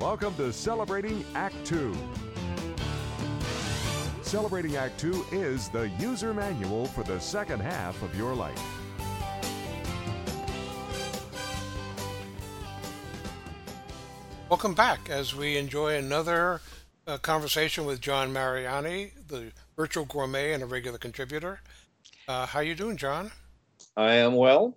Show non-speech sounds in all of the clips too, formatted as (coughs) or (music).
Welcome to Celebrating Act Two. Celebrating Act Two is the user manual for the second half of your life. Welcome back as we enjoy another uh, conversation with John Mariani, the virtual gourmet and a regular contributor. Uh, how you doing, John? I am well.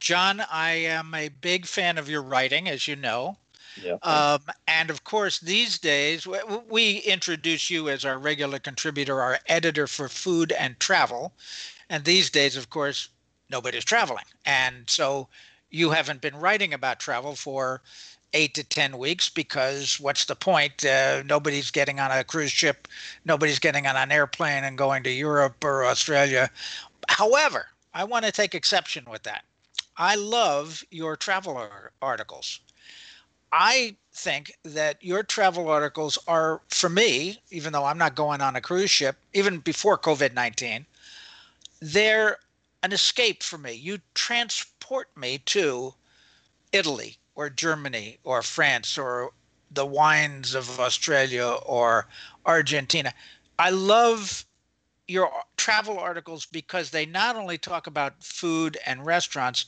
John, I am a big fan of your writing, as you know. Yeah. Um, and of course, these days, we introduce you as our regular contributor, our editor for food and travel. And these days, of course, nobody's traveling. And so you haven't been writing about travel for eight to 10 weeks because what's the point? Uh, nobody's getting on a cruise ship, nobody's getting on an airplane and going to Europe or Australia. However, I want to take exception with that. I love your traveler articles. I think that your travel articles are, for me, even though I'm not going on a cruise ship, even before COVID 19, they're an escape for me. You transport me to Italy or Germany or France or the wines of Australia or Argentina. I love your travel articles because they not only talk about food and restaurants,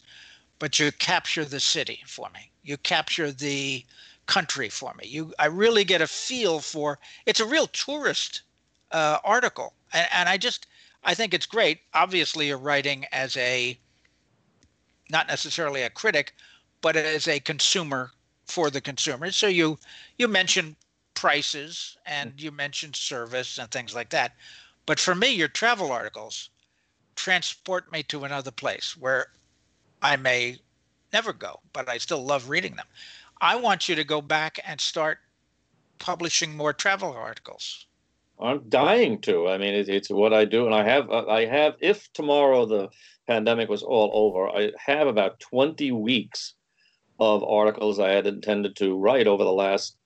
but you capture the city for me. You capture the country for me. You, I really get a feel for. It's a real tourist uh, article, and, and I just, I think it's great. Obviously, you're writing as a, not necessarily a critic, but as a consumer for the consumer. So you, you mention prices and you mention service and things like that. But for me, your travel articles transport me to another place where I may never go, but I still love reading them. I want you to go back and start publishing more travel articles. I'm dying to. I mean, it, it's what I do, and I have. I have. If tomorrow the pandemic was all over, I have about 20 weeks of articles I had intended to write over the last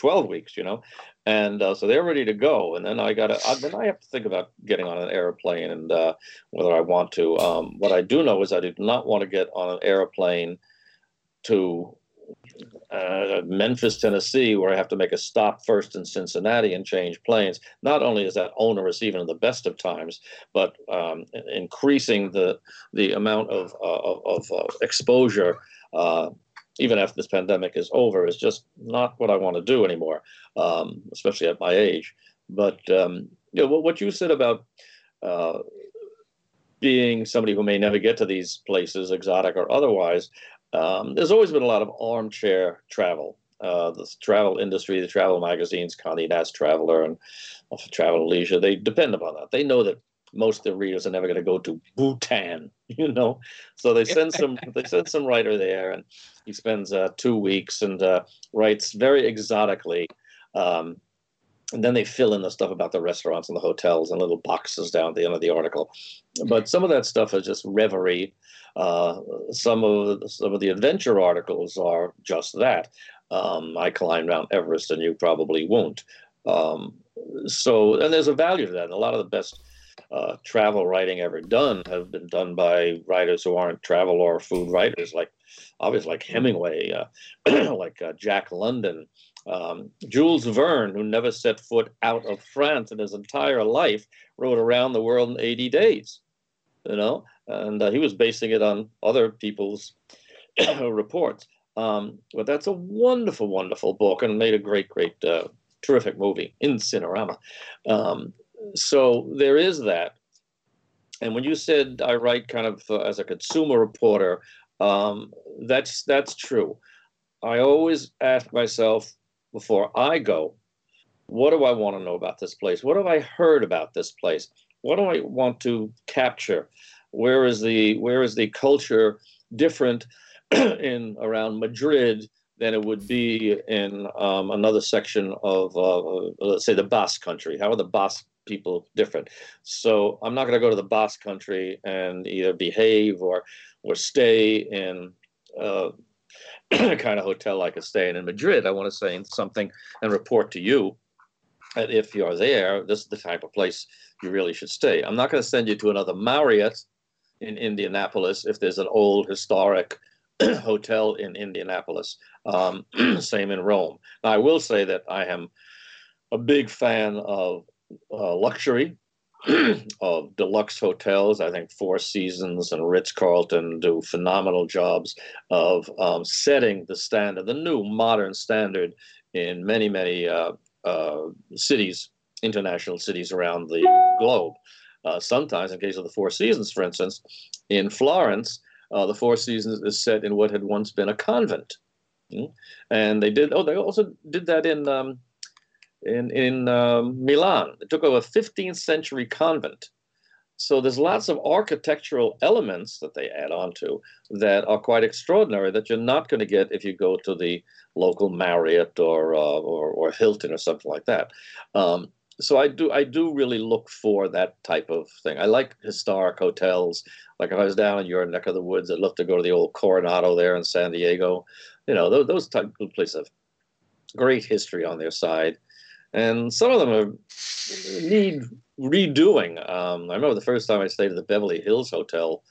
12 weeks. You know, and uh, so they're ready to go. And then I got to. Then I have to think about getting on an airplane and uh, whether I want to. Um, what I do know is I do not want to get on an airplane to uh, Memphis, Tennessee, where I have to make a stop first in Cincinnati and change planes. Not only is that onerous, even in the best of times, but um, increasing the the amount of uh, of, of uh, exposure, uh, even after this pandemic is over, is just not what I want to do anymore, um, especially at my age. But um, you know, what you said about uh, being somebody who may never get to these places, exotic or otherwise, um, there's always been a lot of armchair travel. Uh, the travel industry, the travel magazines, Condé Nast Traveler and Travel Leisure, they depend upon that. They know that most of the readers are never going to go to Bhutan, (laughs) you know. So they send some (laughs) they send some writer there, and he spends uh, two weeks and uh, writes very exotically. Um, and then they fill in the stuff about the restaurants and the hotels and little boxes down at the end of the article. But some of that stuff is just reverie. Uh, some of some of the adventure articles are just that. Um, I climbed Mount Everest, and you probably won't. Um, so, and there's a value to that. And a lot of the best uh, travel writing ever done have been done by writers who aren't travel or food writers, like obviously like Hemingway, uh, (clears throat) like uh, Jack London, um, Jules Verne, who never set foot out of France in his entire life, wrote around the world in 80 days. You know, and uh, he was basing it on other people's (clears throat) reports. Um, but that's a wonderful, wonderful book, and made a great, great, uh, terrific movie in Cinerama. Um, so there is that. And when you said I write kind of uh, as a consumer reporter, um, that's that's true. I always ask myself before I go, what do I want to know about this place? What have I heard about this place? What do I want to capture? Where is the where is the culture different (clears throat) in around Madrid than it would be in um, another section of uh, let's say the Basque country? How are the Basque people different? So I'm not going to go to the Basque country and either behave or or stay in. Uh, (clears throat) kind of hotel like a staying in Madrid. I want to say something and report to you that if you're there, this is the type of place you really should stay. I'm not going to send you to another Marriott in Indianapolis if there's an old historic (clears throat) hotel in Indianapolis. Um, (clears throat) same in Rome. Now, I will say that I am a big fan of uh, luxury, (clears throat) of deluxe hotels. I think Four Seasons and Ritz Carlton do phenomenal jobs of um, setting the standard, the new modern standard in many, many uh, uh, cities, international cities around the globe. Uh, sometimes, in case of the Four Seasons, for instance, in Florence, uh, the Four Seasons is set in what had once been a convent, mm? and they did. Oh, they also did that in um, in in um, Milan. It took over a 15th century convent. So there's lots of architectural elements that they add on to that are quite extraordinary that you're not going to get if you go to the local Marriott or uh, or, or, Hilton or something like that. Um, so I do I do really look for that type of thing. I like historic hotels. Like if I was down in your neck of the woods, I'd love to go to the old Coronado there in San Diego. You know, those, those type of places have great history on their side, and some of them are, need redoing. Um, I remember the first time I stayed at the Beverly Hills Hotel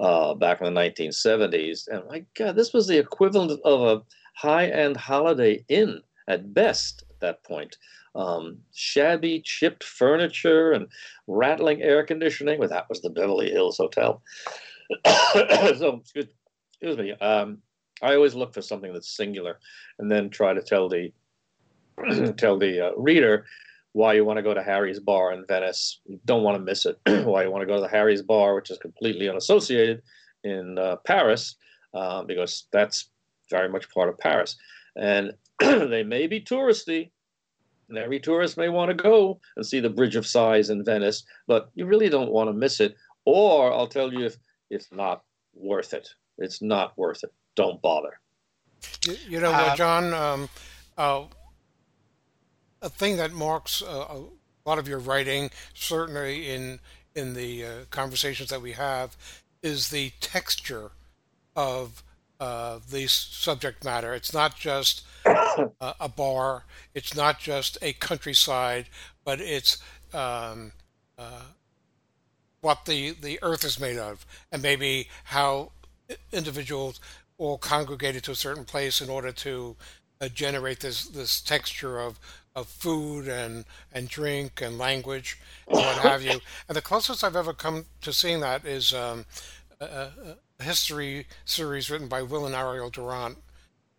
uh, back in the 1970s, and my God, this was the equivalent of a high-end Holiday Inn at best at that point um, shabby, chipped furniture and rattling air conditioning. Well, that was the Beverly Hills Hotel. (coughs) so, excuse, excuse me. Um, I always look for something that's singular, and then try to tell the (clears throat) tell the uh, reader why you want to go to Harry's Bar in Venice. You don't want to miss it. (clears throat) why you want to go to the Harry's Bar, which is completely unassociated in uh, Paris, uh, because that's very much part of Paris. And (clears throat) they may be touristy, and every tourist may want to go and see the Bridge of Sighs in Venice, but you really don't want to miss it. Or I'll tell you if it's not worth it. It's not worth it. Don't bother. You, you know what, uh, John? Um, uh, a thing that marks uh, a lot of your writing, certainly in in the uh, conversations that we have, is the texture of uh, the subject matter. It's not just uh, a bar. It's not just a countryside, but it's um, uh, what the, the earth is made of, and maybe how individuals all congregated to a certain place in order to uh, generate this this texture of of food and and drink and language and what have you. (laughs) And the closest I've ever come to seeing that is um, a, a, history series written by Will and Ariel Durant,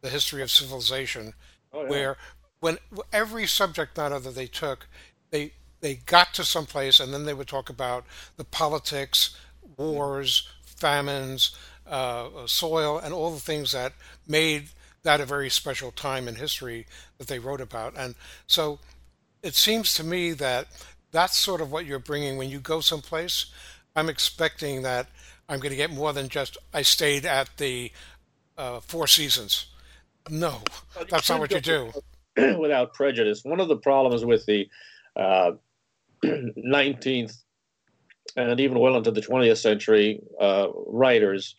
The History of Civilization, oh, yeah. where when every subject matter that they took, they they got to some place and then they would talk about the politics, wars, famines, uh, soil, and all the things that made that a very special time in history that they wrote about. And so it seems to me that that's sort of what you're bringing when you go someplace. I'm expecting that I'm going to get more than just I stayed at the uh, Four Seasons. No, that's not what you do. (clears throat) Without prejudice. One of the problems with the uh, (clears throat) 19th and even well into the 20th century uh, writers,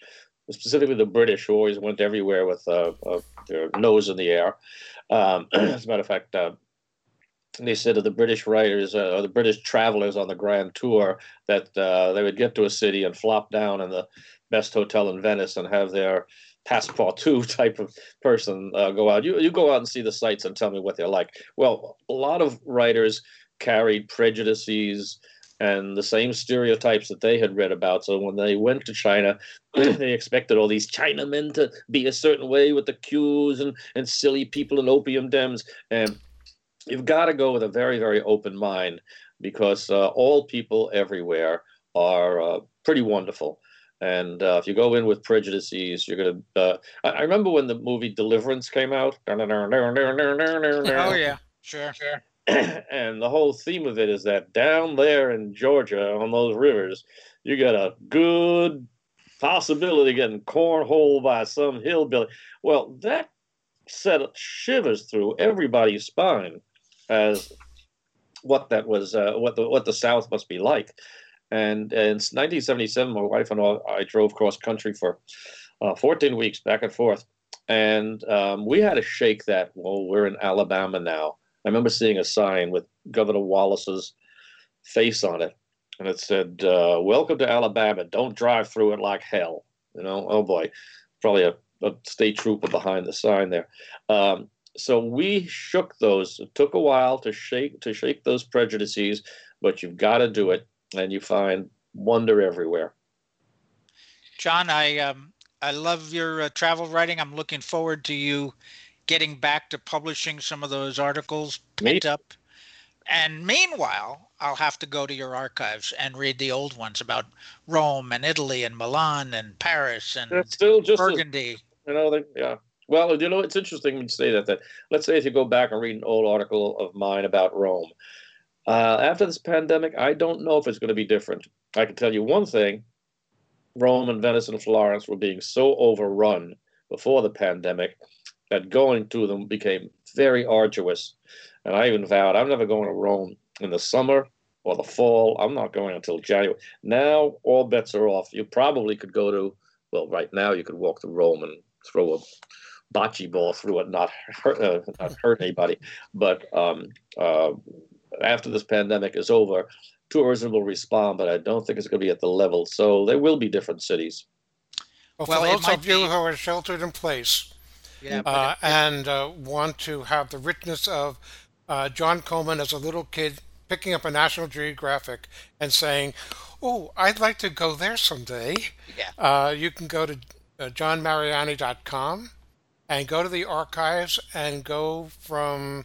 specifically the British, who always went everywhere with uh, uh, their nose in the air. Um, (clears throat) as a matter of fact, uh, they said of the British writers uh, or the British travelers on the Grand Tour that uh, they would get to a city and flop down in the best hotel in Venice and have their passepartout (laughs) type of person uh, go out. You you go out and see the sights and tell me what they're like. Well, a lot of writers carried prejudices and the same stereotypes that they had read about. So when they went to China, (clears throat) they expected all these Chinamen to be a certain way with the queues and, and silly people and opium dens. And you've got to go with a very, very open mind because uh, all people everywhere are uh, pretty wonderful. And uh, if you go in with prejudices, you're gonna. Uh, I, I, remember when the movie Deliverance came out. oh yeah, sure, sure. (clears throat) and the whole theme of it is that down there in Georgia on those rivers, you got a good possibility of getting cornholed by some hillbilly. Well, that set shivers through everybody's spine as what that was, uh, what the what the South must be like. And, and in 1977, my wife and I, drove cross country for uh, 14 weeks back and forth, and um, we had to shake that. Well, we're in Alabama now. I remember seeing a sign with Governor Wallace's face on it, and it said, uh, "Welcome to Alabama. Don't drive through it like hell." You know, oh boy, probably a a state trooper behind the sign there. Um, so we shook those. It took a while to shake to shake those prejudices, but you've got to do it, and you find wonder everywhere. John, I um, I love your uh, travel writing. I'm looking forward to you getting back to publishing some of those articles pent Me? up. And meanwhile, I'll have to go to your archives and read the old ones about Rome and Italy and Milan and Paris and still just Burgundy. A, you know, they, yeah. Well, you know, it's interesting when you say that. That let's say if you go back and read an old article of mine about Rome, uh, after this pandemic, I don't know if it's going to be different. I can tell you one thing: Rome and Venice and Florence were being so overrun before the pandemic that going to them became very arduous. And I even vowed I'm never going to Rome in the summer or the fall. I'm not going until January. Now all bets are off. You probably could go to, well, right now you could walk to Rome and throw a bocce ball through it, not hurt, uh, not hurt anybody. But um, uh, after this pandemic is over, tourism will respond, but I don't think it's going to be at the level. So there will be different cities. Well, for well, those of you be... who are sheltered in place yeah, uh, it, and uh, want to have the richness of uh, John Coleman as a little kid picking up a National Geographic and saying, "Oh, I'd like to go there someday." Yeah. Uh, you can go to uh, johnmariani.com and go to the archives and go from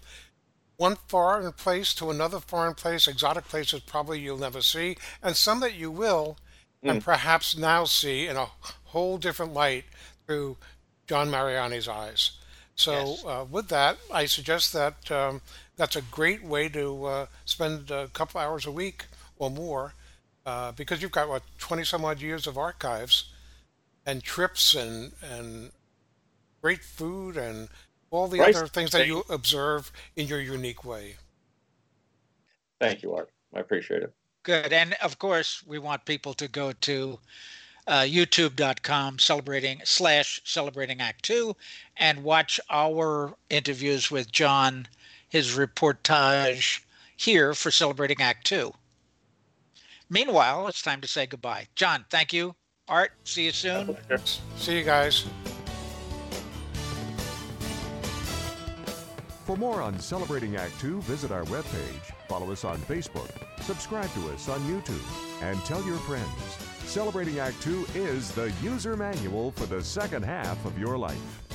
one foreign place to another foreign place, exotic places probably you'll never see, and some that you will, mm. and perhaps now see in a whole different light through John Mariani's eyes. So, yes. uh, with that, I suggest that um, that's a great way to uh, spend a couple hours a week or more uh, because you've got, what, 20 some odd years of archives and trips and, and great food and all the other things that you observe in your unique way. Thank you, Art. I appreciate it. Good. And of course, we want people to go to uh, youtube.com celebrating slash celebrating act two and watch our interviews with john his reportage here for celebrating act two. Meanwhile it's time to say goodbye. John thank you. Art see you soon. See you guys. For more on celebrating act two visit our webpage follow us on facebook subscribe to us on youtube and tell your friends Celebrating Act Two is the user manual for the second half of your life.